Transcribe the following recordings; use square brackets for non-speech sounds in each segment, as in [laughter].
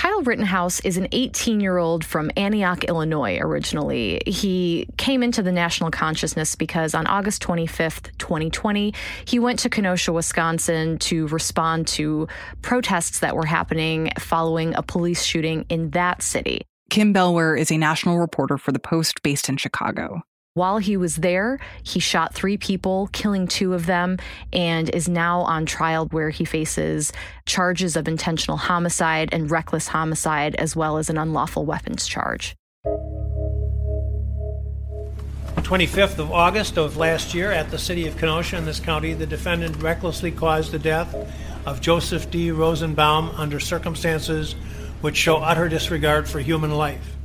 Kyle Rittenhouse is an 18 year old from Antioch, Illinois, originally. He came into the national consciousness because on August 25th, 2020, he went to Kenosha, Wisconsin to respond to protests that were happening following a police shooting in that city. Kim Bellware is a national reporter for The Post based in Chicago. While he was there, he shot three people, killing two of them, and is now on trial where he faces charges of intentional homicide and reckless homicide, as well as an unlawful weapons charge. 25th of August of last year at the city of Kenosha in this county, the defendant recklessly caused the death of Joseph D. Rosenbaum under circumstances which show utter disregard for human life.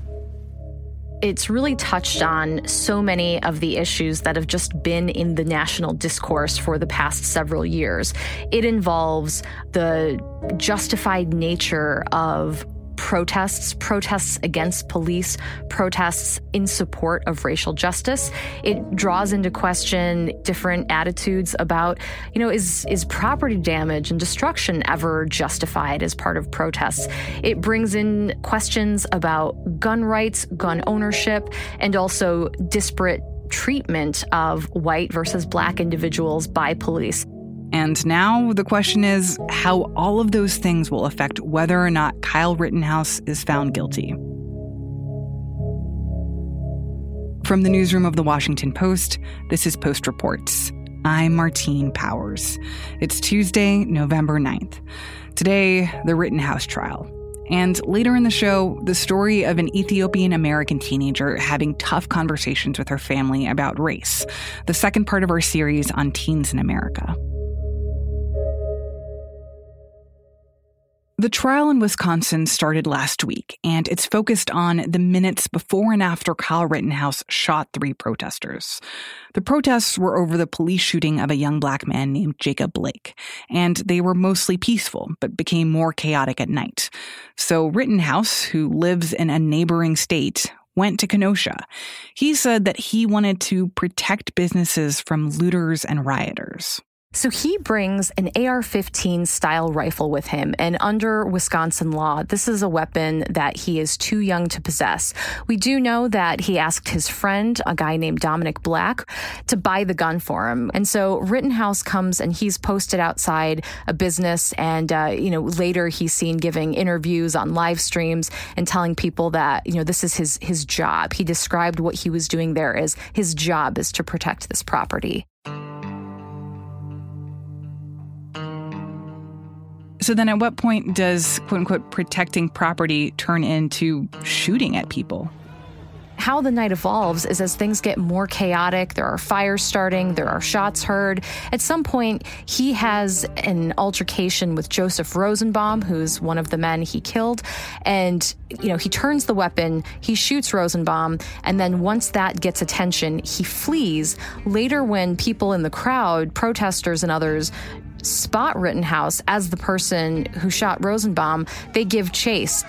It's really touched on so many of the issues that have just been in the national discourse for the past several years. It involves the justified nature of protests, protests against police, protests in support of racial justice. It draws into question different attitudes about, you know, is is property damage and destruction ever justified as part of protests? It brings in questions about gun rights, gun ownership, and also disparate treatment of white versus black individuals by police. And now the question is how all of those things will affect whether or not Kyle Rittenhouse is found guilty. From the newsroom of the Washington Post, this is Post Reports. I'm Martine Powers. It's Tuesday, November 9th. Today, the Rittenhouse trial. And later in the show, the story of an Ethiopian American teenager having tough conversations with her family about race, the second part of our series on teens in America. The trial in Wisconsin started last week, and it's focused on the minutes before and after Kyle Rittenhouse shot three protesters. The protests were over the police shooting of a young black man named Jacob Blake, and they were mostly peaceful, but became more chaotic at night. So Rittenhouse, who lives in a neighboring state, went to Kenosha. He said that he wanted to protect businesses from looters and rioters. So he brings an AR 15 style rifle with him. And under Wisconsin law, this is a weapon that he is too young to possess. We do know that he asked his friend, a guy named Dominic Black, to buy the gun for him. And so Rittenhouse comes and he's posted outside a business. And, uh, you know, later he's seen giving interviews on live streams and telling people that, you know, this is his, his job. He described what he was doing there as his job is to protect this property. So then at what point does quote unquote protecting property turn into shooting at people? how the night evolves is as things get more chaotic, there are fires starting, there are shots heard. At some point, he has an altercation with Joseph Rosenbaum, who's one of the men he killed. And, you know, he turns the weapon, he shoots Rosenbaum, and then once that gets attention, he flees. Later, when people in the crowd, protesters and others, spot Rittenhouse as the person who shot Rosenbaum, they give chase.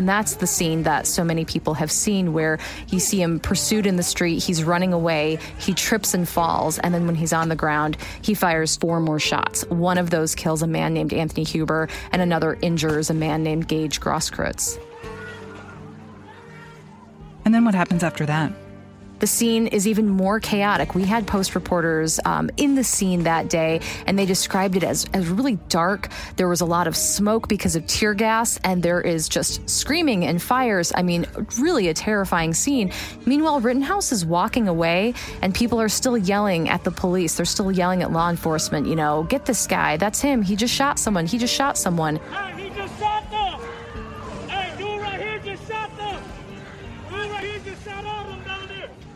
And that's the scene that so many people have seen where you see him pursued in the street, he's running away, he trips and falls, and then when he's on the ground, he fires four more shots. One of those kills a man named Anthony Huber, and another injures a man named Gage Grosskreutz. And then what happens after that? The scene is even more chaotic. We had post reporters um, in the scene that day, and they described it as, as really dark. There was a lot of smoke because of tear gas, and there is just screaming and fires. I mean, really a terrifying scene. Meanwhile, Rittenhouse is walking away, and people are still yelling at the police. They're still yelling at law enforcement, you know, get this guy. That's him. He just shot someone. He just shot someone.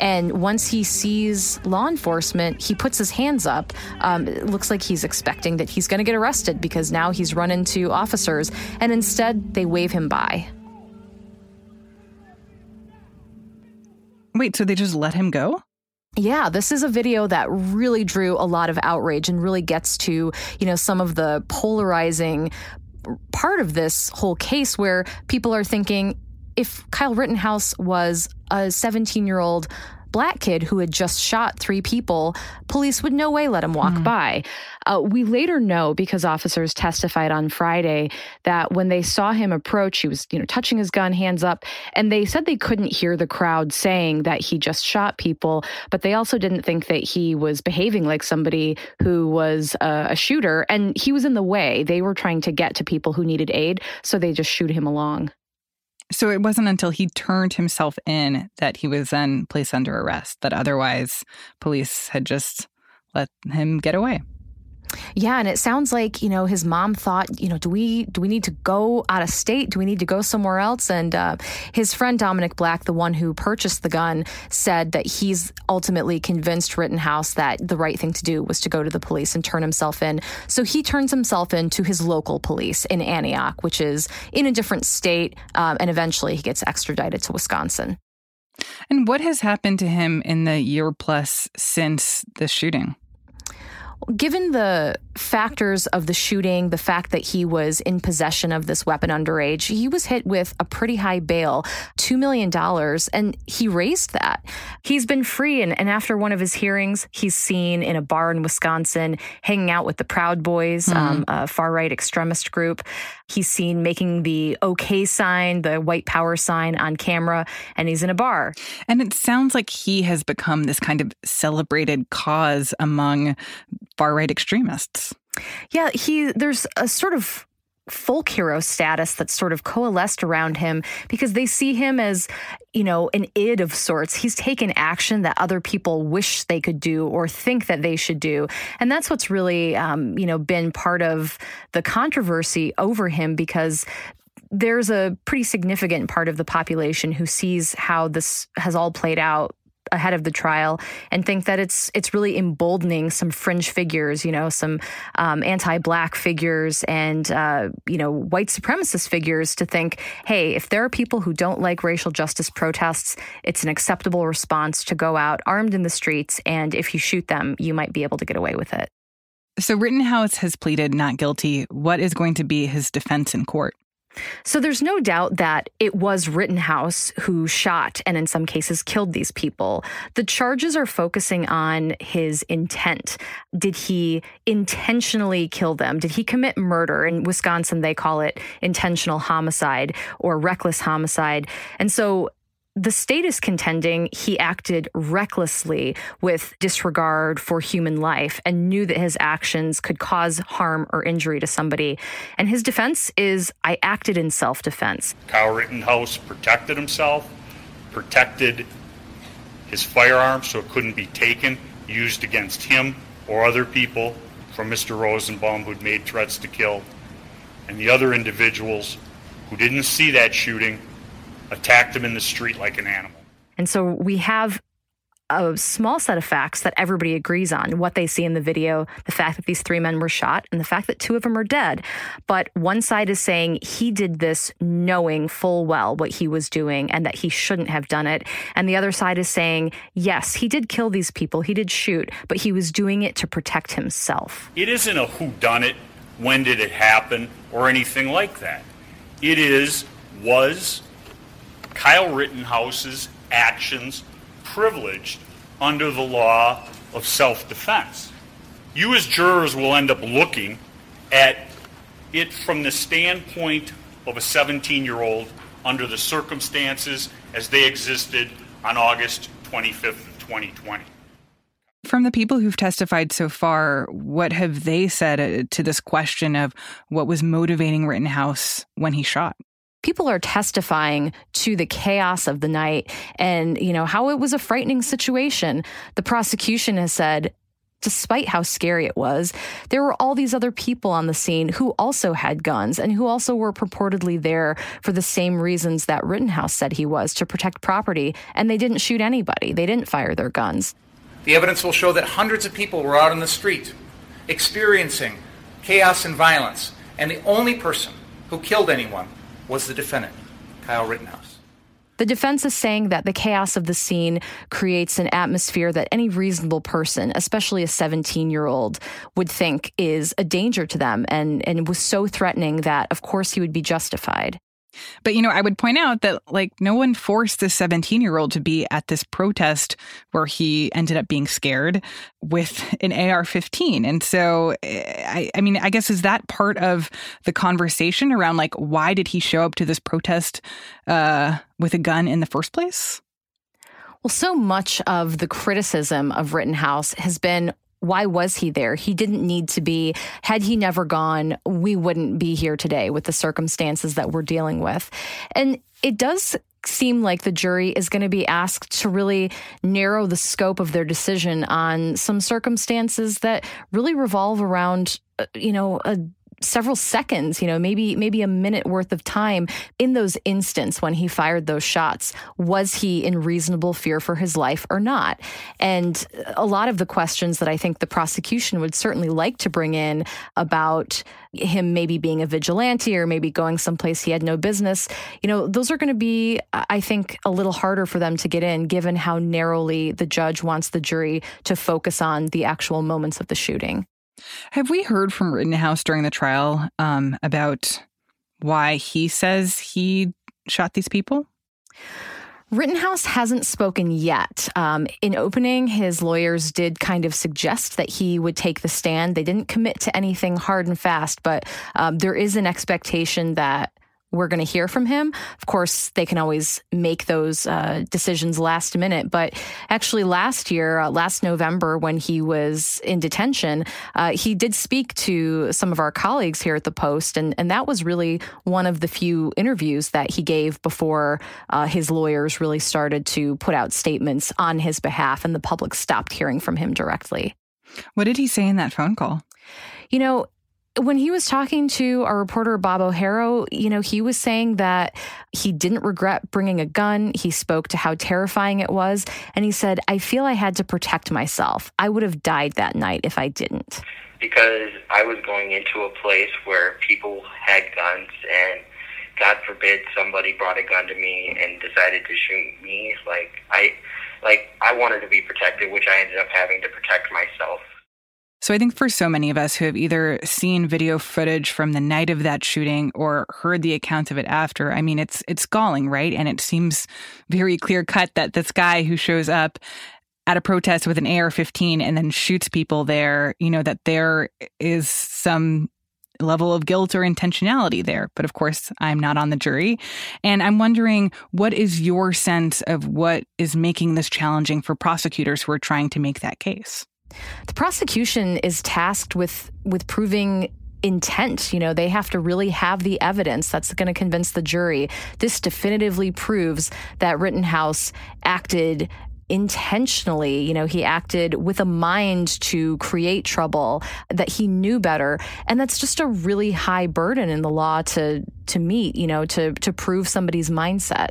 And once he sees law enforcement, he puts his hands up. Um, it looks like he's expecting that he's going to get arrested because now he's run into officers, and instead they wave him by. Wait, so they just let him go? Yeah, this is a video that really drew a lot of outrage and really gets to, you know, some of the polarizing part of this whole case where people are thinking if Kyle Rittenhouse was a 17 year old black kid who had just shot three people, police would no way let him walk mm. by. Uh, we later know because officers testified on Friday that when they saw him approach, he was, you know, touching his gun, hands up, and they said they couldn't hear the crowd saying that he just shot people, but they also didn't think that he was behaving like somebody who was a, a shooter, and he was in the way. They were trying to get to people who needed aid, so they just shoot him along. So it wasn't until he turned himself in that he was then placed under arrest, that otherwise police had just let him get away. Yeah, and it sounds like you know his mom thought, you know, do we do we need to go out of state? Do we need to go somewhere else? And uh, his friend Dominic Black, the one who purchased the gun, said that he's ultimately convinced Rittenhouse that the right thing to do was to go to the police and turn himself in. So he turns himself in to his local police in Antioch, which is in a different state, um, and eventually he gets extradited to Wisconsin. And what has happened to him in the year plus since the shooting? Given the factors of the shooting, the fact that he was in possession of this weapon underage, he was hit with a pretty high bail, $2 million, and he raised that. He's been free, and, and after one of his hearings, he's seen in a bar in Wisconsin hanging out with the Proud Boys, mm-hmm. um, a far right extremist group. He's seen making the OK sign, the white power sign on camera, and he's in a bar. And it sounds like he has become this kind of celebrated cause among far right extremists. Yeah, he there's a sort of folk hero status that's sort of coalesced around him because they see him as, you know, an id of sorts. He's taken action that other people wish they could do or think that they should do. And that's what's really, um, you know, been part of the controversy over him because there's a pretty significant part of the population who sees how this has all played out ahead of the trial and think that it's it's really emboldening some fringe figures, you know, some um, anti-black figures and uh, you know white supremacist figures to think, hey, if there are people who don't like racial justice protests, it's an acceptable response to go out armed in the streets, and if you shoot them, you might be able to get away with it. So Rittenhouse has pleaded not guilty. What is going to be his defense in court? So there's no doubt that it was Rittenhouse who shot and in some cases killed these people. The charges are focusing on his intent. Did he intentionally kill them? Did he commit murder? In Wisconsin, they call it intentional homicide or reckless homicide. And so the state is contending he acted recklessly with disregard for human life and knew that his actions could cause harm or injury to somebody. And his defense is I acted in self defense. Kyle Rittenhouse protected himself, protected his firearm so it couldn't be taken, used against him or other people from Mr. Rosenbaum who'd made threats to kill, and the other individuals who didn't see that shooting attacked him in the street like an animal. And so we have a small set of facts that everybody agrees on what they see in the video, the fact that these three men were shot, and the fact that two of them are dead. But one side is saying he did this knowing full well what he was doing and that he shouldn't have done it. And the other side is saying, yes, he did kill these people, he did shoot, but he was doing it to protect himself. It isn't a who done it, when did it happen, or anything like that. It is, was, Kyle Rittenhouse's actions privileged under the law of self defense. You, as jurors, will end up looking at it from the standpoint of a 17 year old under the circumstances as they existed on August 25th, 2020. From the people who've testified so far, what have they said uh, to this question of what was motivating Rittenhouse when he shot? People are testifying to the chaos of the night and, you know, how it was a frightening situation. The prosecution has said, despite how scary it was, there were all these other people on the scene who also had guns and who also were purportedly there for the same reasons that Rittenhouse said he was to protect property, and they didn't shoot anybody. They didn't fire their guns. The evidence will show that hundreds of people were out on the street experiencing chaos and violence, and the only person who killed anyone was the defendant, Kyle Rittenhouse. The defense is saying that the chaos of the scene creates an atmosphere that any reasonable person, especially a 17 year old, would think is a danger to them and, and was so threatening that, of course, he would be justified. But, you know, I would point out that, like, no one forced this 17 year old to be at this protest where he ended up being scared with an AR 15. And so, eh, I, I mean, I guess is that part of the conversation around, like, why did he show up to this protest uh, with a gun in the first place? Well, so much of the criticism of Rittenhouse has been why was he there? He didn't need to be. Had he never gone, we wouldn't be here today with the circumstances that we're dealing with. And it does seem like the jury is going to be asked to really narrow the scope of their decision on some circumstances that really revolve around, uh, you know, a several seconds, you know, maybe maybe a minute worth of time in those instants when he fired those shots. Was he in reasonable fear for his life or not? And a lot of the questions that I think the prosecution would certainly like to bring in about him maybe being a vigilante or maybe going someplace he had no business, you know, those are going to be, I think, a little harder for them to get in given how narrowly the judge wants the jury to focus on the actual moments of the shooting. Have we heard from Rittenhouse during the trial um, about why he says he shot these people? Rittenhouse hasn't spoken yet. Um, in opening, his lawyers did kind of suggest that he would take the stand. They didn't commit to anything hard and fast, but um, there is an expectation that we're going to hear from him. Of course, they can always make those uh, decisions last minute. But actually, last year, uh, last November, when he was in detention, uh, he did speak to some of our colleagues here at the Post, and and that was really one of the few interviews that he gave before uh, his lawyers really started to put out statements on his behalf, and the public stopped hearing from him directly. What did he say in that phone call? You know, when he was talking to our reporter Bob O'Hara, you know, he was saying that he didn't regret bringing a gun. He spoke to how terrifying it was. And he said, I feel I had to protect myself. I would have died that night if I didn't. Because I was going into a place where people had guns and God forbid somebody brought a gun to me and decided to shoot me. Like I like I wanted to be protected, which I ended up having to protect myself. So I think for so many of us who have either seen video footage from the night of that shooting or heard the accounts of it after, I mean it's it's galling, right? And it seems very clear cut that this guy who shows up at a protest with an AR-15 and then shoots people there, you know that there is some level of guilt or intentionality there. But of course, I'm not on the jury. And I'm wondering what is your sense of what is making this challenging for prosecutors who are trying to make that case? The prosecution is tasked with with proving intent. You know, they have to really have the evidence that's going to convince the jury. This definitively proves that Rittenhouse acted intentionally. You know, he acted with a mind to create trouble, that he knew better. And that's just a really high burden in the law to to meet, you know, to to prove somebody's mindset.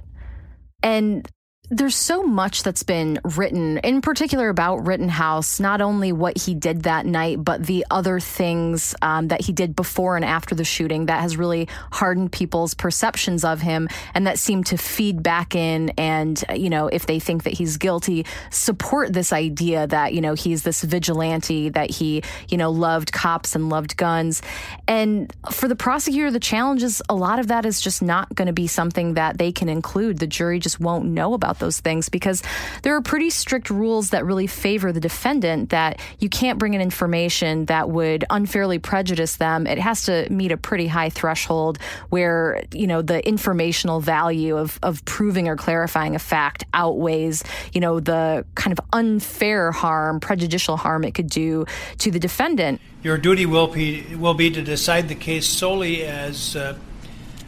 And there's so much that's been written, in particular about Rittenhouse, not only what he did that night, but the other things um, that he did before and after the shooting that has really hardened people's perceptions of him and that seem to feed back in. And, you know, if they think that he's guilty, support this idea that, you know, he's this vigilante, that he, you know, loved cops and loved guns. And for the prosecutor, the challenge is a lot of that is just not going to be something that they can include. The jury just won't know about those things because there are pretty strict rules that really favor the defendant that you can't bring in information that would unfairly prejudice them. It has to meet a pretty high threshold where, you know, the informational value of, of proving or clarifying a fact outweighs, you know, the kind of unfair harm, prejudicial harm it could do to the defendant. Your duty will be, will be to decide the case solely as uh,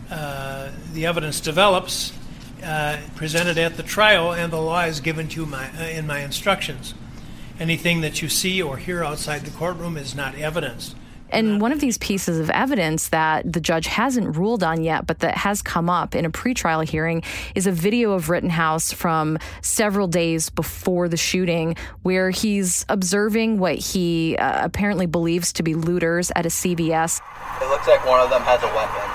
uh, the evidence develops uh, presented at the trial, and the law is given to you my, uh, in my instructions. Anything that you see or hear outside the courtroom is not evidence. And one of these pieces of evidence that the judge hasn't ruled on yet, but that has come up in a pretrial hearing, is a video of Rittenhouse from several days before the shooting, where he's observing what he uh, apparently believes to be looters at a CVS. It looks like one of them has a weapon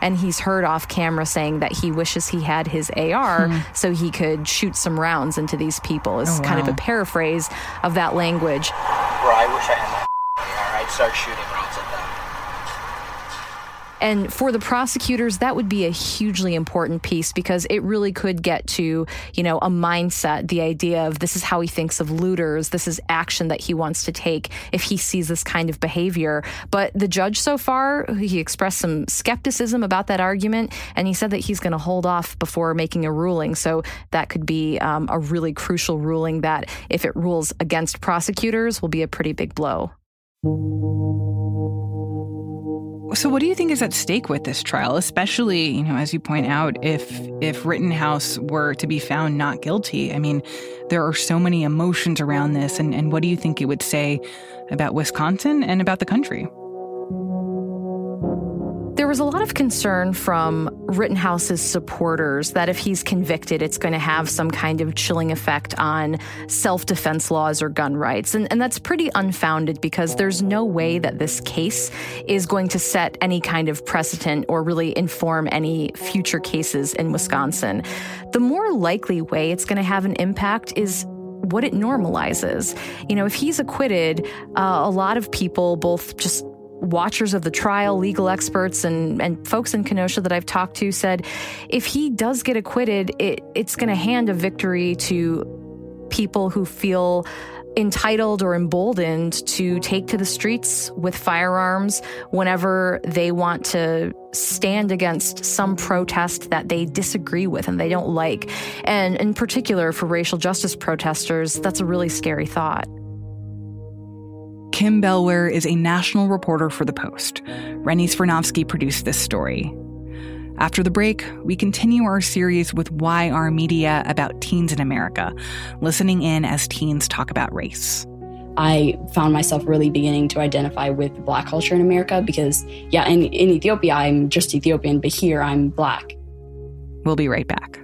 and he's heard off camera saying that he wishes he had his AR hmm. so he could shoot some rounds into these people. Is oh, wow. kind of a paraphrase of that language. Bro, I wish I had my [laughs] AR. I'd start shooting rounds at them. And for the prosecutors, that would be a hugely important piece because it really could get to, you know, a mindset, the idea of this is how he thinks of looters, this is action that he wants to take if he sees this kind of behavior. But the judge so far, he expressed some skepticism about that argument, and he said that he's going to hold off before making a ruling. So that could be um, a really crucial ruling that, if it rules against prosecutors, will be a pretty big blow. So what do you think is at stake with this trial, especially, you know, as you point out, if if Rittenhouse were to be found not guilty? I mean, there are so many emotions around this and, and what do you think it would say about Wisconsin and about the country? Was a lot of concern from Rittenhouse's supporters that if he's convicted, it's going to have some kind of chilling effect on self defense laws or gun rights. And, and that's pretty unfounded because there's no way that this case is going to set any kind of precedent or really inform any future cases in Wisconsin. The more likely way it's going to have an impact is what it normalizes. You know, if he's acquitted, uh, a lot of people, both just watchers of the trial, legal experts, and, and folks in Kenosha that I've talked to said if he does get acquitted, it, it's going to hand a victory to people who feel entitled or emboldened to take to the streets with firearms whenever they want to stand against some protest that they disagree with and they don't like. And in particular, for racial justice protesters, that's a really scary thought. Kim Bellware is a national reporter for The Post. Rennie Svirnovskiy produced this story. After the break, we continue our series with YR Media about teens in America, listening in as teens talk about race. I found myself really beginning to identify with black culture in America because, yeah, in, in Ethiopia, I'm just Ethiopian, but here I'm black. We'll be right back.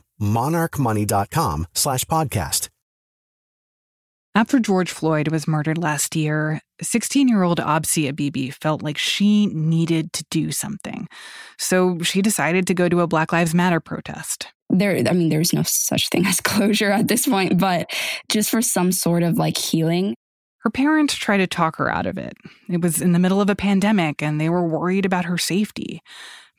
monarchmoney.com slash podcast. After George Floyd was murdered last year, 16 year old Absi Abibi felt like she needed to do something. So she decided to go to a Black Lives Matter protest. There, I mean, there's no such thing [laughs] as closure at this point, but just for some sort of like healing. Her parents tried to talk her out of it. It was in the middle of a pandemic and they were worried about her safety.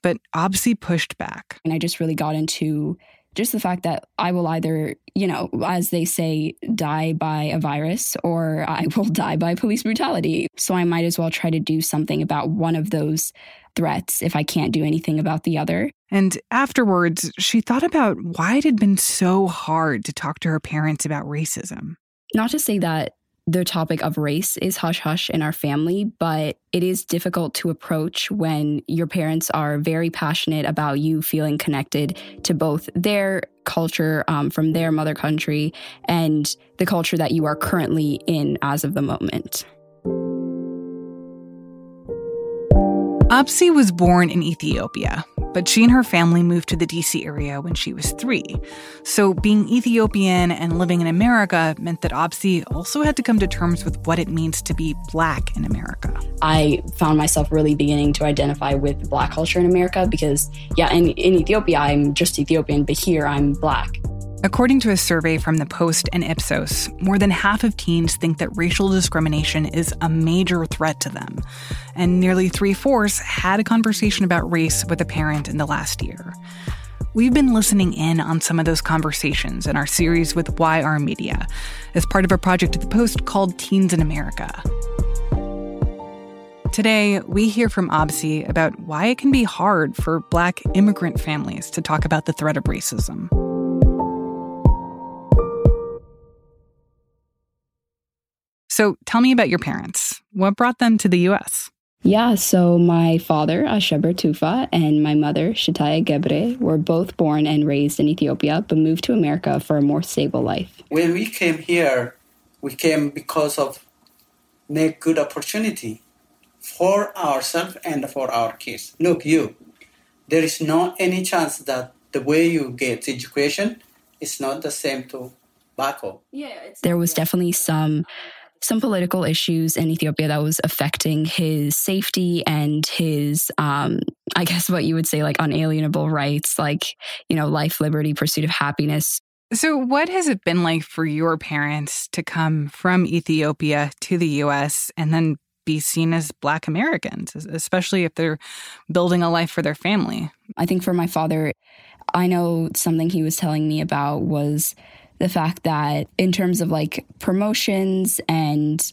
But Absi pushed back. And I just really got into just the fact that I will either, you know, as they say, die by a virus or [laughs] I will die by police brutality. So I might as well try to do something about one of those threats if I can't do anything about the other. And afterwards, she thought about why it had been so hard to talk to her parents about racism. Not to say that the topic of race is hush hush in our family, but it is difficult to approach when your parents are very passionate about you feeling connected to both their culture um, from their mother country and the culture that you are currently in as of the moment. Absi was born in Ethiopia, but she and her family moved to the DC area when she was three. So being Ethiopian and living in America meant that Absi also had to come to terms with what it means to be black in America. I found myself really beginning to identify with black culture in America because, yeah, in, in Ethiopia, I'm just Ethiopian, but here I'm black. According to a survey from the Post and Ipsos, more than half of teens think that racial discrimination is a major threat to them. And nearly three fourths had a conversation about race with a parent in the last year. We've been listening in on some of those conversations in our series with YR Media as part of a project at the Post called Teens in America. Today, we hear from Absi about why it can be hard for Black immigrant families to talk about the threat of racism. So tell me about your parents. What brought them to the US? Yeah, so my father, Asheber Tufa, and my mother, Shataya Gebre, were both born and raised in Ethiopia, but moved to America for a more stable life. When we came here, we came because of make good opportunity for ourselves and for our kids. Look, you, there is not any chance that the way you get education is not the same to back home. Yeah, there was definitely some some political issues in Ethiopia that was affecting his safety and his, um, I guess, what you would say, like unalienable rights, like, you know, life, liberty, pursuit of happiness. So, what has it been like for your parents to come from Ethiopia to the US and then be seen as Black Americans, especially if they're building a life for their family? I think for my father, I know something he was telling me about was the fact that in terms of like promotions and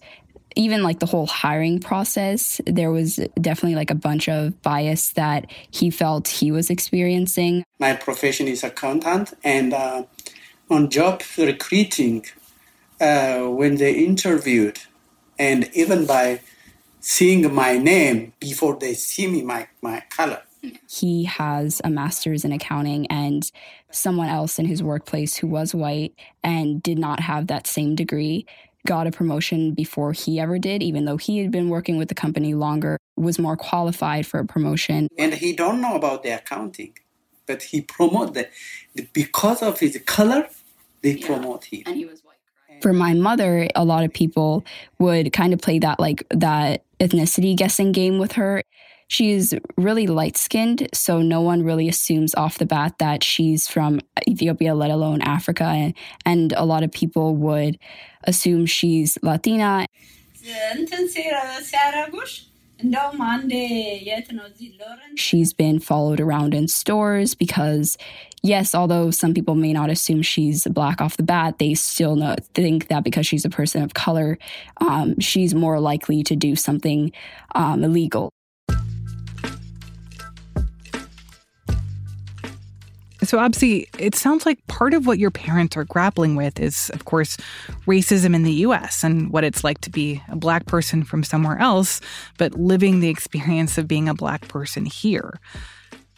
even like the whole hiring process, there was definitely like a bunch of bias that he felt he was experiencing. My profession is accountant, and uh, on job recruiting, uh, when they interviewed, and even by seeing my name before they see me, my, my color, he has a master's in accounting and someone else in his workplace who was white and did not have that same degree got a promotion before he ever did even though he had been working with the company longer was more qualified for a promotion. And he don't know about the accounting but he promote that because of his color they yeah. promote him. And he was white for my mother a lot of people would kind of play that like that ethnicity guessing game with her She's really light skinned, so no one really assumes off the bat that she's from Ethiopia, let alone Africa. And a lot of people would assume she's Latina. She's been followed around in stores because, yes, although some people may not assume she's black off the bat, they still know, think that because she's a person of color, um, she's more likely to do something um, illegal. So, Absi, it sounds like part of what your parents are grappling with is, of course, racism in the US and what it's like to be a Black person from somewhere else, but living the experience of being a Black person here.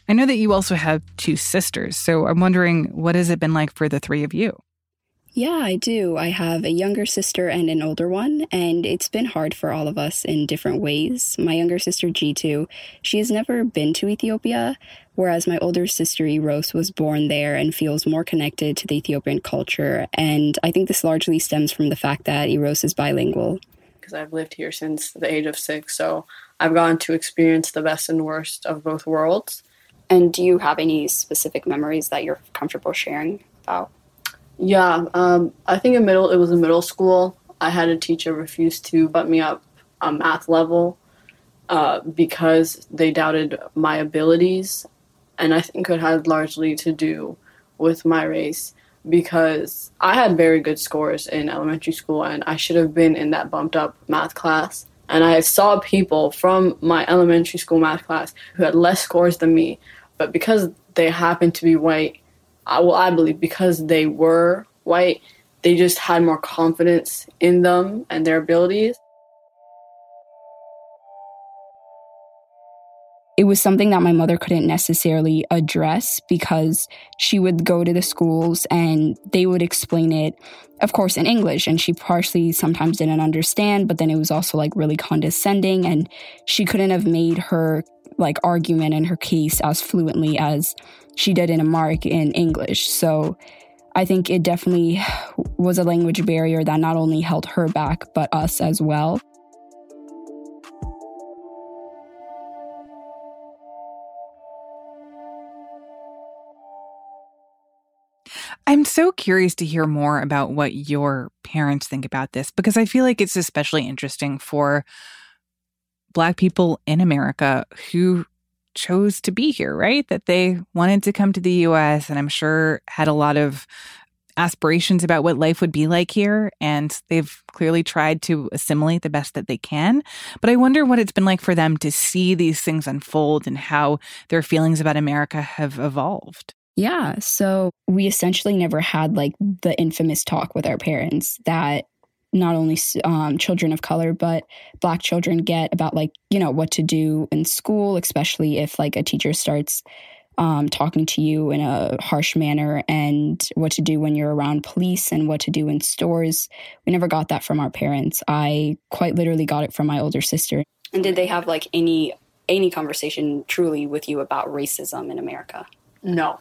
I know that you also have two sisters, so I'm wondering what has it been like for the three of you? Yeah, I do. I have a younger sister and an older one, and it's been hard for all of us in different ways. My younger sister, G2, she has never been to Ethiopia, whereas my older sister, Eros, was born there and feels more connected to the Ethiopian culture. And I think this largely stems from the fact that Eros is bilingual. Because I've lived here since the age of six, so I've gotten to experience the best and worst of both worlds. And do you have any specific memories that you're comfortable sharing about? Yeah, um, I think in middle it was in middle school. I had a teacher refuse to put me up a math level uh, because they doubted my abilities, and I think it had largely to do with my race because I had very good scores in elementary school, and I should have been in that bumped up math class. And I saw people from my elementary school math class who had less scores than me, but because they happened to be white I, well, I believe because they were white, they just had more confidence in them and their abilities. It was something that my mother couldn't necessarily address because she would go to the schools and they would explain it, of course, in English. And she partially sometimes didn't understand, but then it was also like really condescending. And she couldn't have made her like argument and her case as fluently as she did in Amharic in English. So I think it definitely [sighs] was a language barrier that not only held her back, but us as well. I'm so curious to hear more about what your parents think about this because I feel like it's especially interesting for Black people in America who chose to be here, right? That they wanted to come to the US and I'm sure had a lot of aspirations about what life would be like here, and they've clearly tried to assimilate the best that they can. But I wonder what it's been like for them to see these things unfold and how their feelings about America have evolved. Yeah. So we essentially never had like the infamous talk with our parents that not only um, children of color but black children get about like you know what to do in school especially if like a teacher starts um, talking to you in a harsh manner and what to do when you're around police and what to do in stores. We never got that from our parents. I quite literally got it from my older sister. And did they have like any any conversation truly with you about racism in America? No.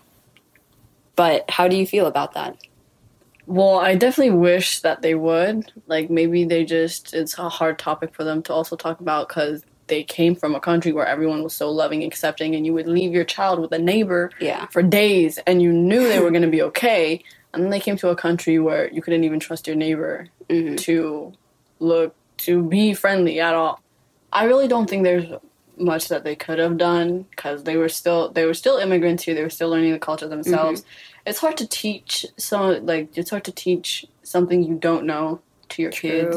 But how do you feel about that? Well, I definitely wish that they would. Like maybe they just it's a hard topic for them to also talk about cuz they came from a country where everyone was so loving, accepting, and you would leave your child with a neighbor yeah. for days and you knew they were going to be okay. And then they came to a country where you couldn't even trust your neighbor mm-hmm. to look, to be friendly at all. I really don't think there's much that they could have done because they were still they were still immigrants here. They were still learning the culture themselves. Mm-hmm. It's hard to teach some like it's hard to teach something you don't know to your True. kids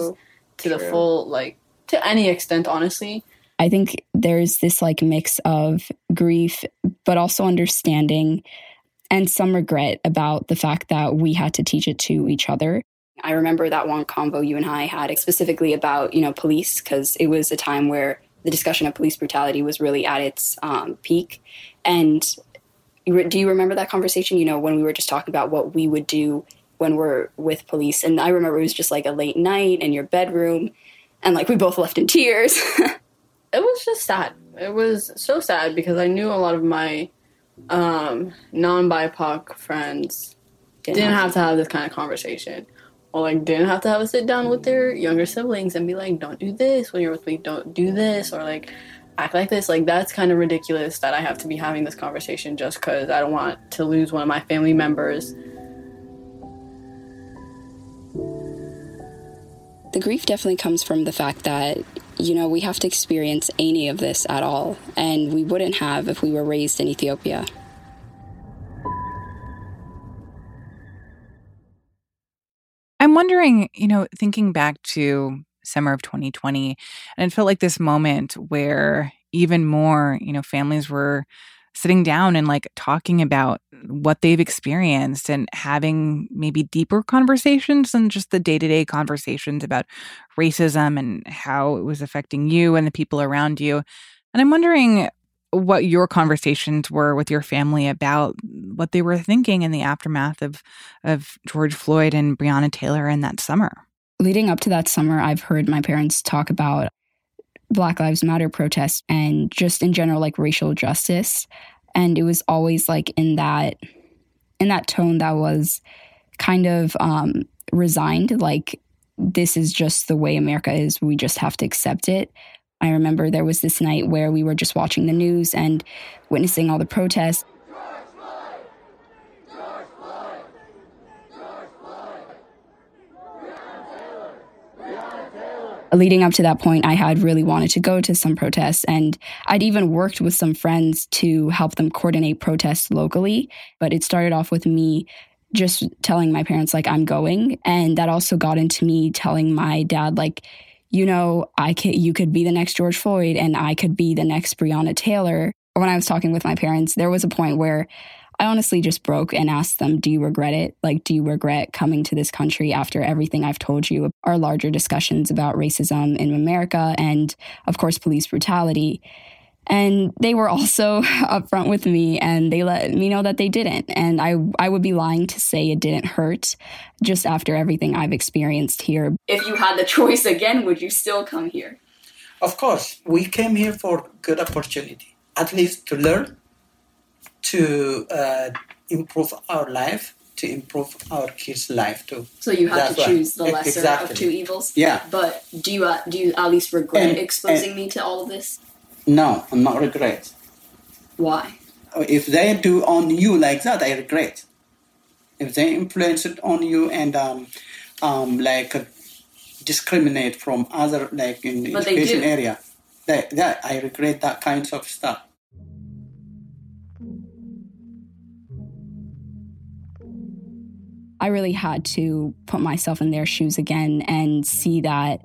to True. the full like to any extent honestly I think there's this like mix of grief, but also understanding and some regret about the fact that we had to teach it to each other. I remember that one convo you and I had specifically about, you know, police, because it was a time where the discussion of police brutality was really at its um, peak. And do you remember that conversation? You know, when we were just talking about what we would do when we're with police. And I remember it was just like a late night in your bedroom, and like we both left in tears. [laughs] it was just sad. It was so sad because I knew a lot of my um, non BIPOC friends didn't, didn't have to have this kind of conversation. Or like didn't have to have a sit down with their younger siblings and be like, Don't do this when you're with me, don't do this or like act like this. Like that's kind of ridiculous that I have to be having this conversation just because I don't want to lose one of my family members. The grief definitely comes from the fact that you know, we have to experience any of this at all, and we wouldn't have if we were raised in Ethiopia. I'm wondering, you know, thinking back to summer of 2020, and it felt like this moment where even more, you know, families were sitting down and like talking about what they've experienced and having maybe deeper conversations than just the day to day conversations about racism and how it was affecting you and the people around you. And I'm wondering what your conversations were with your family about what they were thinking in the aftermath of of George Floyd and Breonna Taylor in that summer. Leading up to that summer, I've heard my parents talk about Black Lives Matter protests and just in general like racial justice. And it was always like in that in that tone that was kind of um resigned like this is just the way America is. We just have to accept it. I remember there was this night where we were just watching the news and witnessing all the protests leading up to that point, I had really wanted to go to some protests, and I'd even worked with some friends to help them coordinate protests locally. But it started off with me just telling my parents, like, I'm going. And that also got into me telling my dad, like, you know, I could, you could be the next George Floyd and I could be the next Breonna Taylor. When I was talking with my parents, there was a point where I honestly just broke and asked them, Do you regret it? Like, do you regret coming to this country after everything I've told you? Our larger discussions about racism in America and, of course, police brutality. And they were [laughs] also upfront with me and they let me know that they didn't. And I, I would be lying to say it didn't hurt just after everything I've experienced here. If you had the [laughs] choice again, would you still come here? Of course. We came here for good opportunity, at least to learn to uh, improve our life, to improve our kids' life too. So you have That's to choose the lesser exactly. of two evils. Yeah. But do you uh, do you at least regret and, exposing and me to all of this? No, I'm not regret. Why? If they do on you like that, I regret. If they influence it on you and um, um, like uh, discriminate from other like in but education area, that, that I regret that kinds of stuff. I really had to put myself in their shoes again and see that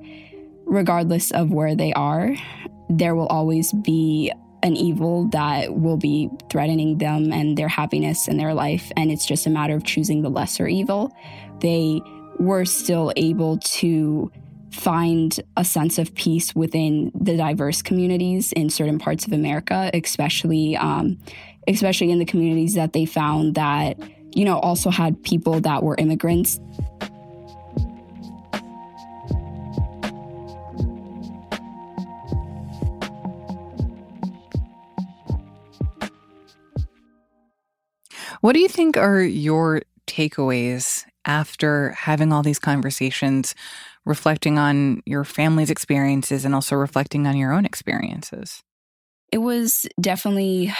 regardless of where they are, there will always be an evil that will be threatening them and their happiness and their life. And it's just a matter of choosing the lesser evil. They were still able to find a sense of peace within the diverse communities in certain parts of America, especially um, especially in the communities that they found that you know also had people that were immigrants. What do you think are your takeaways after having all these conversations, reflecting on your family's experiences and also reflecting on your own experiences? It was definitely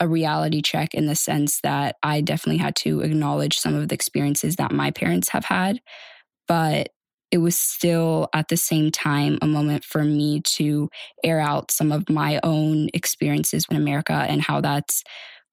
a reality check in the sense that I definitely had to acknowledge some of the experiences that my parents have had. But it was still at the same time a moment for me to air out some of my own experiences in America and how that's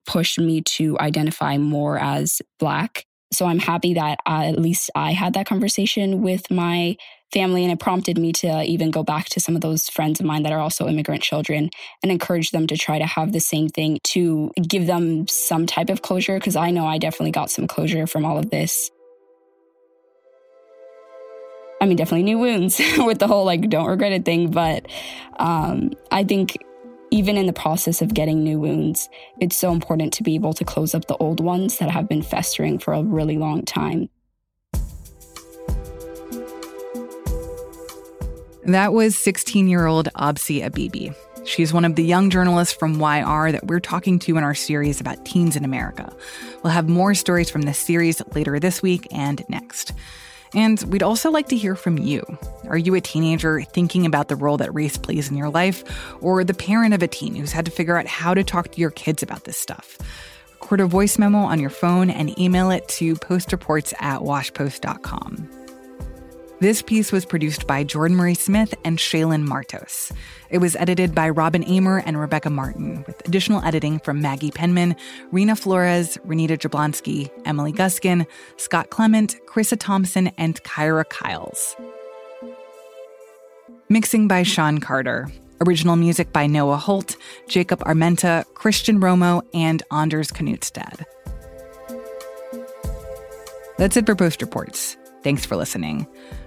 pushed me to identify more as Black. So I'm happy that I, at least I had that conversation with my family, and it prompted me to even go back to some of those friends of mine that are also immigrant children and encourage them to try to have the same thing to give them some type of closure. Because I know I definitely got some closure from all of this. I mean, definitely new wounds [laughs] with the whole like don't regret it thing. But um, I think even in the process of getting new wounds, it's so important to be able to close up the old ones that have been festering for a really long time. That was 16 year old Absi Abibi. She's one of the young journalists from YR that we're talking to in our series about teens in America. We'll have more stories from this series later this week and next. And we'd also like to hear from you. Are you a teenager thinking about the role that race plays in your life, or the parent of a teen who's had to figure out how to talk to your kids about this stuff? Record a voice memo on your phone and email it to postreports at washpost.com. This piece was produced by Jordan Marie Smith and Shaylin Martos. It was edited by Robin Amer and Rebecca Martin, with additional editing from Maggie Penman, Reena Flores, Renita Jablonski, Emily Guskin, Scott Clement, Krissah Thompson, and Kyra Kyles. Mixing by Sean Carter. Original music by Noah Holt, Jacob Armenta, Christian Romo, and Anders Knutstad. That's it for Post Reports. Thanks for listening.